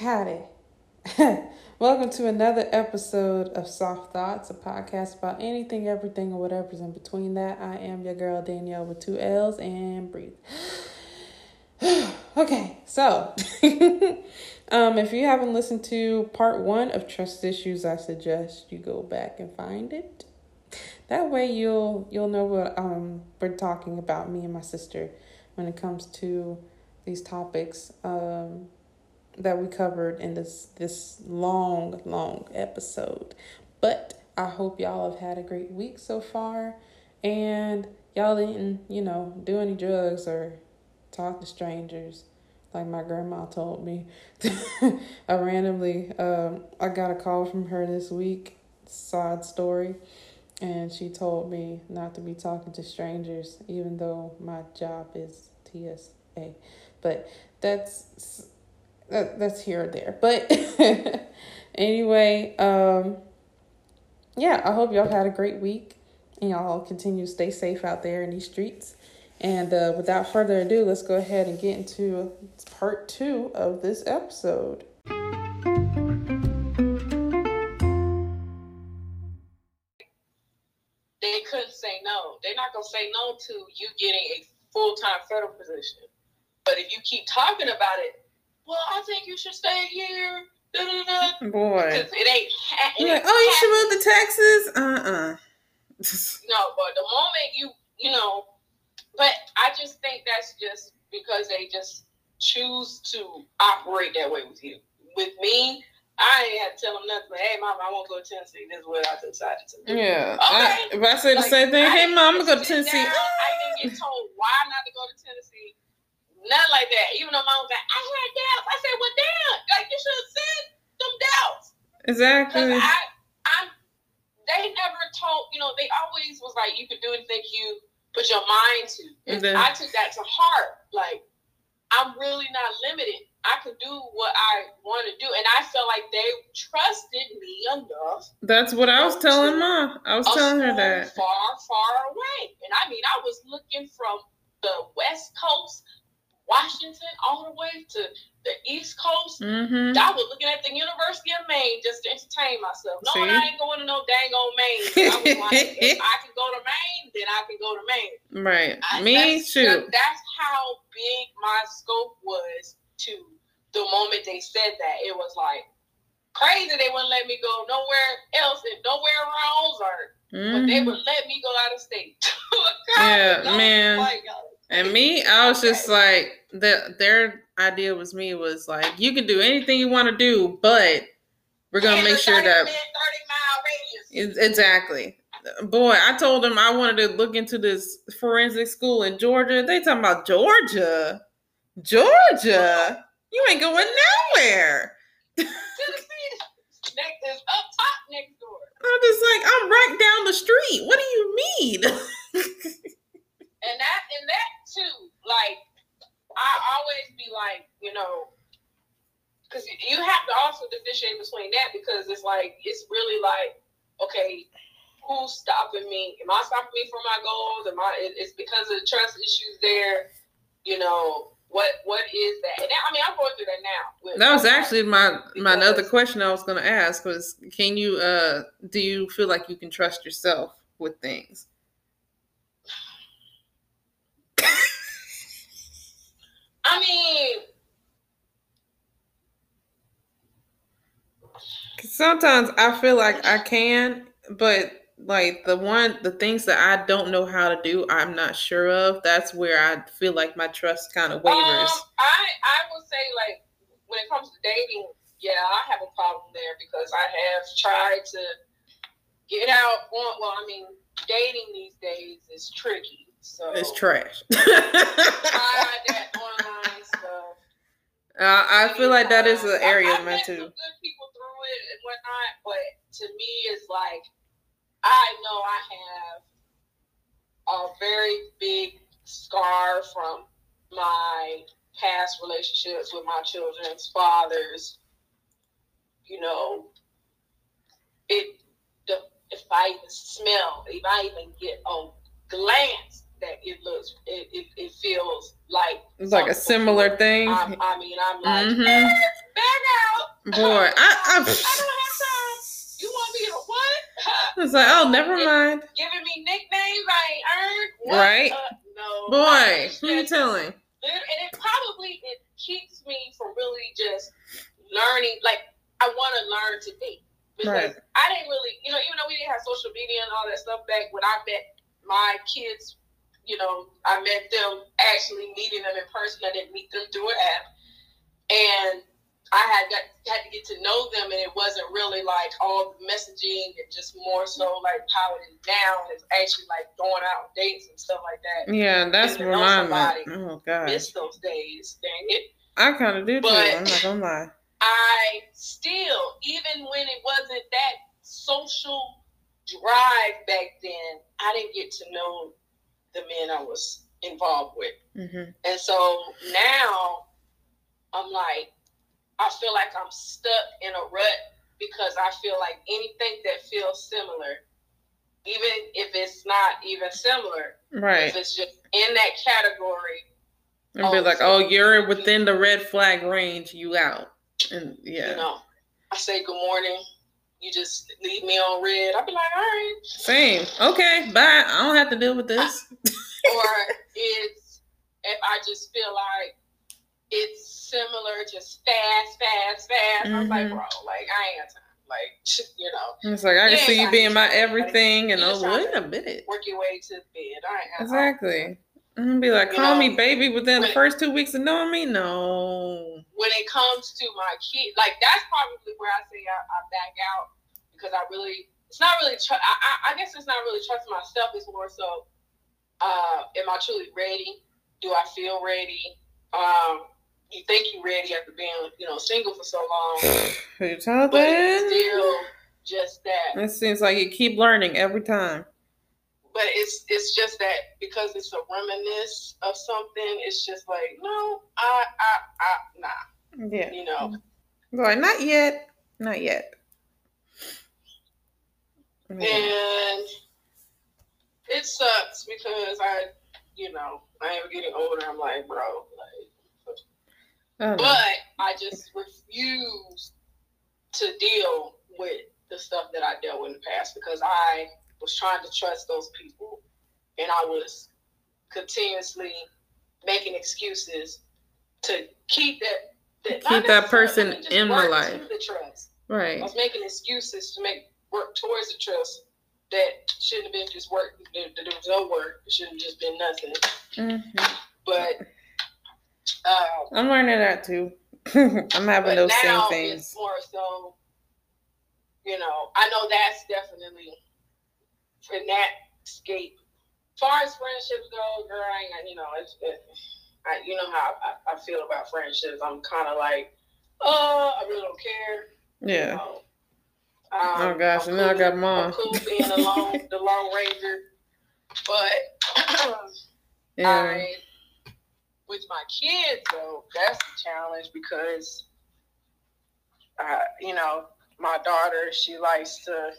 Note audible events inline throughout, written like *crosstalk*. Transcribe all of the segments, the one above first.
Howdy. *laughs* Welcome to another episode of Soft Thoughts, a podcast about anything, everything, or whatever's in between that. I am your girl Danielle with two L's and breathe. *sighs* okay, so *laughs* um, if you haven't listened to part one of trust issues, I suggest you go back and find it. That way you'll you'll know what um we're talking about, me and my sister, when it comes to these topics. Um that we covered in this this long long episode. But i hope y'all have had a great week so far. And y'all didn't you know do any drugs or talk to strangers. Like my grandma told me. *laughs* I randomly um i got a call from her this week. Side story. And she told me not to be talking to strangers even though my job is tsa but that's that, that's here or there. But *laughs* anyway, um, yeah, I hope y'all had a great week and y'all continue to stay safe out there in these streets. And uh, without further ado, let's go ahead and get into part two of this episode. They couldn't say no. They're not going to say no to you getting a full time federal position. But if you keep talking about it, well, I think you should stay here. Da, da, da. Boy. It ain't. Ha- it like, ain't oh, you should move to Texas? Uh uh *laughs* No, but the moment you, you know, but I just think that's just because they just choose to operate that way with you. With me, I ain't had to tell them nothing. Hey, mom, I want to go to Tennessee. This is what I decided to do. Yeah. Okay. I, if I say the Like, same thing, hey, mom, I'm going to go to Tennessee. down. I didn't get told why not to go to Tennessee. Nothing like that. Even though my mom was like, I had doubts. I said, well, damn, like you should have said them doubts. Exactly. I, I'm, they never told, you know, they always was like, you could do anything you put your mind to. And then- I took that to heart. Like, I'm really not limited. I can do what I want to do. And I felt like they trusted me enough. That's what I was telling mom. I was telling her that. Far, far away. And I mean, I was looking from the West Coast, Washington, all the way to the East Coast. Mm-hmm. I was looking at the University of Maine just to entertain myself. No, I ain't going to no dang old Maine. I was like, if *laughs* I can go to Maine, then I can go to Maine. Right. I- Me, that's, shoot. That's how big my scope was to the moment they said that. It was like crazy. They wouldn't let me go nowhere else and nowhere around Ozark, but they Mhm. would let me go out of state. *laughs* Yeah, God, man. like, And me, I was just like, the, their idea was me was like, you can do anything you want to do, but we're gonna make sure that minute, thirty mile radius. It's- Exactly. Boy, I told them I wanted to look into this forensic school in Georgia. They talking about Georgia. Georgia? You ain't going nowhere. *laughs* Next is up top next door. I'm just like, I'm right down the street. What do you mean? *laughs* And that and that too, like I always be like, you know, because you have to also differentiate between that because it's like it's really like, okay, who's stopping me? Am I stopping me from my goals? Am I? It's because of the trust issues there. You know what? What is that? And I mean, I'm going through that now. that was actually my my other question I was gonna ask was can you uh do you feel like you can trust yourself with things? I mean, Sometimes I feel like I can, but like the one the things that I don't know how to do, I'm not sure of. That's where I feel like my trust kind of wavers. Um, I I would say like when it comes to dating, yeah, I have a problem there because I have tried to get out on. Well, I mean, dating these days is tricky. So it's trash. *laughs* that online stuff. Uh, I feel like that is an area I, of mine too. good people it and whatnot, but to me, it's like I know I have a very big scar from my past relationships with my children's fathers. You know, it the if I even smell, if I even get a glance that it looks, it, it, it feels like It's like a similar thing. I, I mean, I'm like, Mhm. girl, Boy, I, I, I don't have time. You want me to what? was like, oh, never mind. Giving me nicknames I ain't earned. What? Right. Uh, no. Boy, who you telling? and it probably it keeps me from really just learning. Like I want to learn to date because Right. I didn't really, you know, even though we didn't have social media and all that stuff back when I met my kids, you know, I met them actually meeting them in person. I didn't meet them through an app, and I had got had to get to know them, and it wasn't really like all the messaging and just more so like is now. It's actually like going out on dates and stuff like that. Yeah, that's where somebody. Oh god, Miss those days, dang it. I kind of do too. But- I'm not gonna lie. I still, even when it wasn't that social drive back then, I didn't get to know the men I was involved with. hmm And so now I'm like, I feel like I'm stuck in a rut because I feel like anything that feels similar, even if it's not even similar, Right, if it's just in that category, and be Oh, like, oh, you're within the read flag range. You out, and yeah, you know, I say good morning. You just leave me on red. I'll be like, all right. same. Okay, bye. I don't have to deal with this. or it's if I just feel like it's similar, just fast, fast, fast. I'm like, Mhm. bro, like I ain't got time. Like, *laughs* you know, It's like I can see you being my everything, and oh, wait a minute. work your way to bed. I ain't. Exactly. I'm gonna be like, You call know, me baby within the first two weeks of knowing me. No. When it comes to my kid, like that's probably where I say I, I back out because I really, it's not really. Tr- I, I, I guess it's not really trusting myself. It's more so, uh, am I truly ready? Do I feel ready? Um, you think you're ready after being, you know, single for so long. *sighs* You tell but it's still just that. It seems like you keep learning every time. But it's it's just that because it's a reminisce of something. It's just like no, I I I nah, Yeah. you know. Like, not yet. Not yet. Yeah. And it sucks because I, you know, I am getting older. I'm like, bro, like, Don't but I just refuse to deal with the stuff that I dealt with in the past because I was trying to trust those people and I was continuously making excuses to keep that, that Keep that person in my life. trust. I Right. was making excuses to make work towards the trust that shouldn't have been just work. There, there was no work. It shouldn't have just been nothing. hmm But um, I'm learning that too. *laughs* I'm having those now same it's things. more so. You know, I know that's definitely in that scape. As far as friendships go, girl, I you know, it's, it, I, you know how I, I feel about friendships. I'm kind of like, oh, I really don't care. you Yeah. know. Um, Oh gosh, I'm and now I cool- got I'm mom. cool being the lone, *laughs* the lone ranger, but *clears throat* Yeah. I, with my kids though, that's the challenge because, uh, you know, my daughter she likes to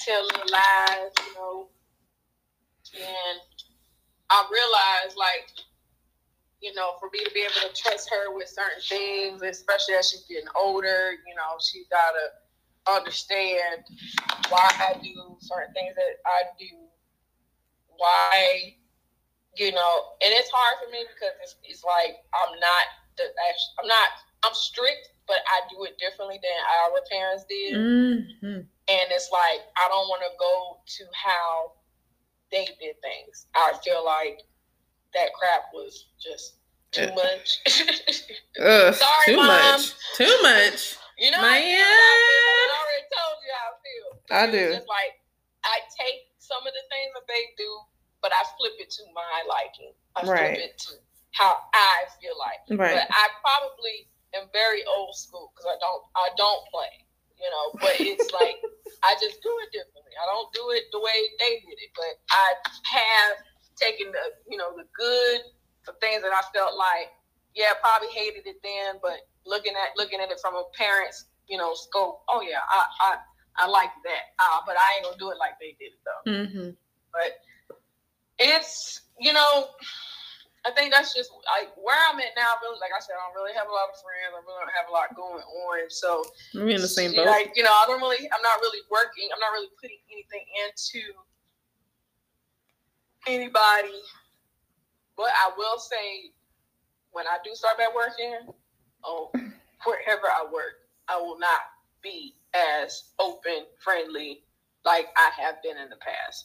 tell little lies, you know, and I realize like, you know, for me to be able to trust her with certain things, especially as she's getting older, you know, she's gotta understand why I do certain things that I do, why you know, and it's hard for me because it's, it's like I'm not the I'm not I'm strict, but I do it differently than our parents did, hmm and it's like I don't want to go to how they did things. I feel like that crap was just too Yeah. much. *laughs* Ugh, Sorry, too Mom. much. Too much. you know, how I. I already told you how I feel. I It's do. Just like I take some of the things that they do, but I flip it to my liking. I Right. flip it to how I feel like. Right. But I probably am very old school because I don't I don't play, you know. But it's *laughs* like I just do it differently. I don't do it the way they did it, but I have taken the you know the good, the things that I felt like yeah probably hated it then, but looking at looking at it from a parent's you know scope, oh yeah I I, I like that, uh, but I ain't gonna do it like they did it though hmm but it's you know I think that's just like where I'm at now. Really, like I said, I don't really have a lot of friends. I really don't have a lot going on. So we in the same boat. Like you know, I don't really. I'm not really working. I'm not really putting anything into anybody. But I will say, when I do start back working, oh, wherever I work, I will not be as open, friendly like I have been in the past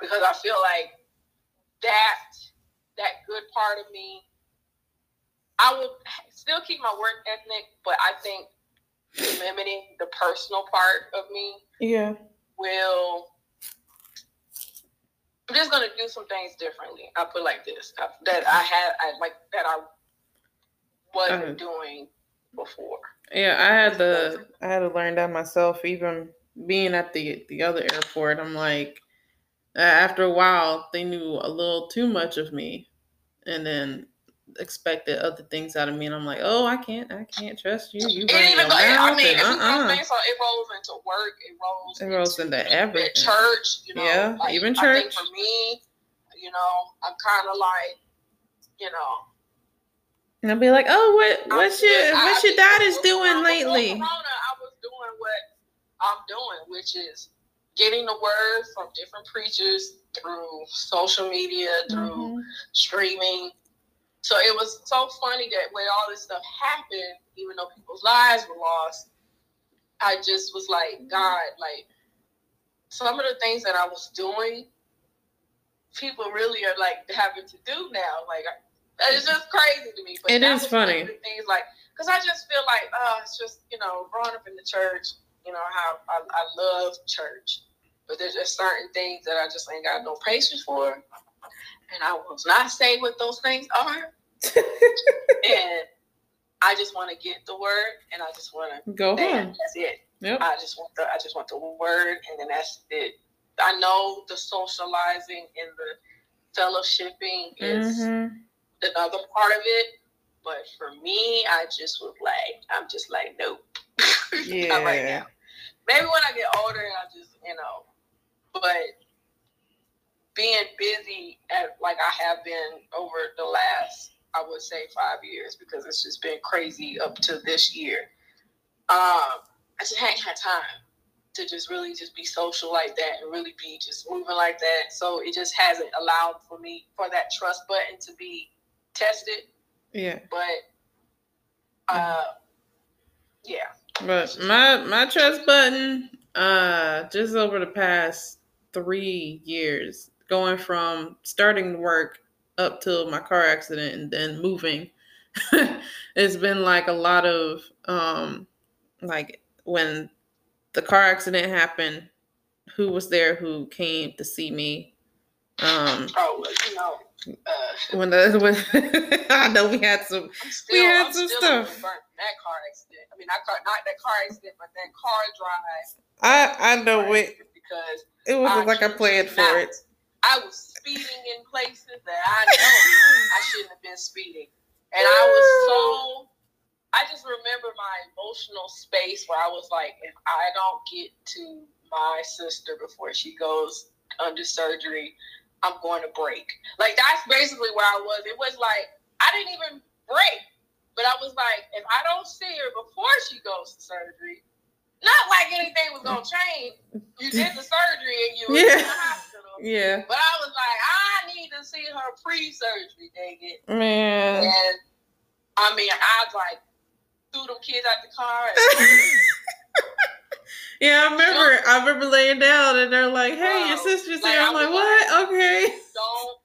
because I feel like that that good part of me. I will still keep my work ethic, but I think limiting the personal part of me, yeah, will. I'm just gonna do some things differently. I put like this that I had, I like that I wasn't uh, doing before. Yeah, I had to, I had to learn that myself. Even being at the the other airport, I'm like, after a while, they knew a little too much of me, and then expected other things out of me, and I'm like, oh, I can't, I can't trust you. You running your mouth. I mean, and, uh-uh. things, so it rolls into work, it rolls, it rolls into, into everything. Church, you know, yeah, like, even church. for me, you know, I'm kind of like, you know. And I'll be like, oh, what, what's your, what's your daughter's doing lately? Corona, I was doing what I'm doing, which is getting the word from different preachers through social media, through mm-hmm. streaming. So it was so funny that when all this stuff happened, even though people's lives were lost, I just was like, God, like some of the things that I was doing, people really are like having to do now. Like it's just crazy to me. But it is funny. Things like because I just feel like, oh, it's just you know, growing up in the church you know how I, I love church, but there's just certain things that I just ain't got no patience for, and I will not say what those things are. *laughs* and I just want to get the word, and I just want to go home. That's it. Yep. I just want the I just want the word, and then that's it. I know the socializing and the fellowshipping is mm-hmm. another part of it, but for me, I just was like, I'm just like, nope. Yeah. *laughs* Not right now. Maybe when I get older, and I just, you know, but being busy at like I have been over the last, I would say five years because it's just been crazy up to this year. Um, I just hadn't had time to just really just be social like that and really be just moving like that. So it just hasn't allowed for me for that trust button to be tested. Yeah. But uh yeah. But my my trust button, uh, just over the past three years, going from starting work up till my car accident and then moving, *laughs* it's been like a lot of um, like when the car accident happened, who was there who came to see me? Um, oh, you know, uh, when the *laughs* when I know we had some, still, we had I'm some stuff. That car accident I mean, not car, not that car accident, but that car drive. I I know it because it was I like I planned for not, it. I was speeding in places that I know I shouldn't have been speeding, and I was *laughs* so. I just remember my emotional space where I was like, if I don't get to my sister before she goes under surgery, I'm going to break. Like that's basically where I was. It was like I didn't even break. But I was like, if I don't see her before she goes to surgery, not like anything was gonna change. You did the surgery and you were yeah. in the hospital. Yeah. But I was like, I need to see her pre-surgery, dang it. Man. And I mean, I was like threw them kids out the car. *laughs* yeah, I remember. I remember laying down, and they're like, "Hey, your sister's like, here." I'm like, "What? Like, okay." Don't,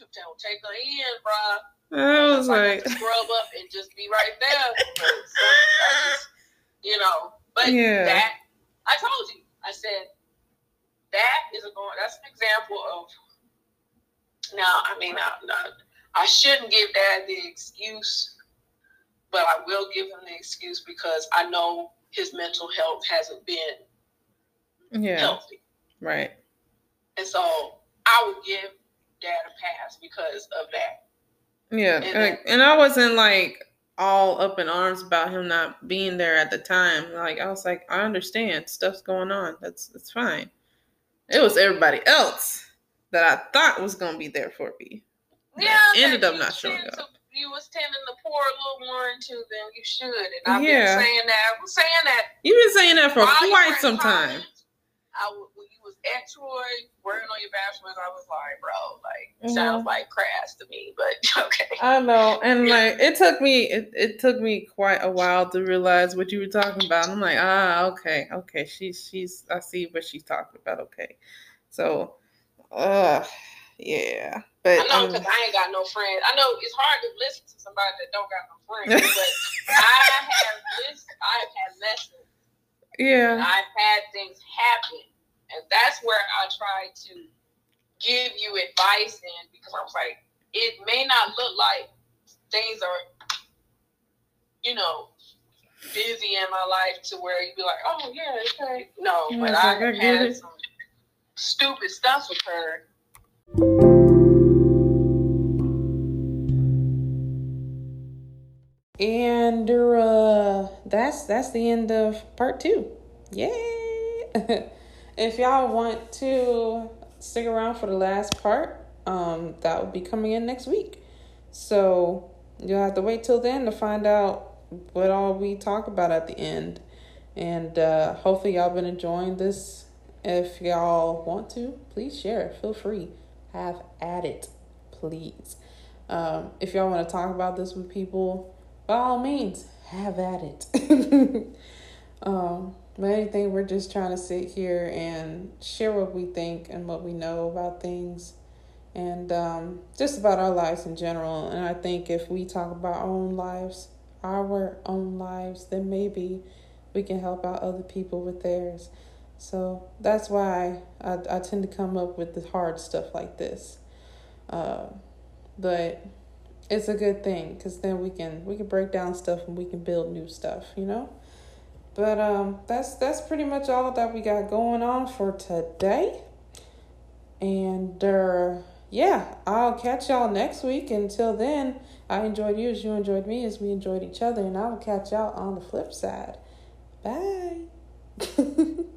don't take her in, bro. I was like, like scrub up and just be right there. just, *laughs* you know, but yeah. that I told you, I said that is a going. That's an example of. Now, I mean, I, I shouldn't give Dad the excuse, but I will give him the excuse because I know his mental health hasn't been yeah. healthy. Right. And so I would give Dad a pass because of that. Yeah, and, and I wasn't like all up in arms about him not being there at the time. Like I was like, I understand stuff's going on. That's that's fine. It was everybody else that I thought was gonna be there for me. Yeah, ended up not showing up. to- you was tending to pour a little more into than you should, and I've Yeah. been saying that. I was saying that You've been saying that for while you were quite some time. I w- when you was at Troy working on your bachelor's, I was like, bro, like Mhm. sounds like crass to me, but *laughs* okay. I know, and like it took me, it, it took me quite a while to realize what you were talking about. I'm like, ah, okay, okay, she's she's, I see what she's talking about. Okay, so, uh, yeah, but I know um, because I ain't got no friends. I know it's hard to listen to somebody that don't got no friends, *laughs* but I have listened. I've had lessons. yeah, I've had things happen, and that's where I try to give you advice in because I was like, it may not look like things are, you know, busy in my life to where you'd be like, oh yeah, okay, no, but I like, had some stupid stuff occur. and uh, that's that's the end of part two. Yay! *laughs* if y'all want to stick around for the last part, um, that will be coming in next week. So you'll have to wait till then to find out what all we talk about at the end. And uh, hopefully y'all been enjoying this. If y'all want to, please share. Feel free. Have at it, please. Um, if y'all want to talk about this with people, by all means, have at it. *laughs* um, but anything, we're just trying to sit here and share what we think and what we know about things and um, just about our lives in general. And I think if we talk about our own lives, our own lives, then maybe we can help out other people with theirs. So that's why I, I tend to come up with the hard stuff like this. Uh, but it's a good thing because then we can we can break down stuff and we can build new stuff, you know. But um, that's that's pretty much all that we got going on for today. And uh, yeah, I'll catch y'all next week. Until then, I enjoyed you as you enjoyed me as we enjoyed each other, and I will catch y'all on the flip side. Bye. *laughs*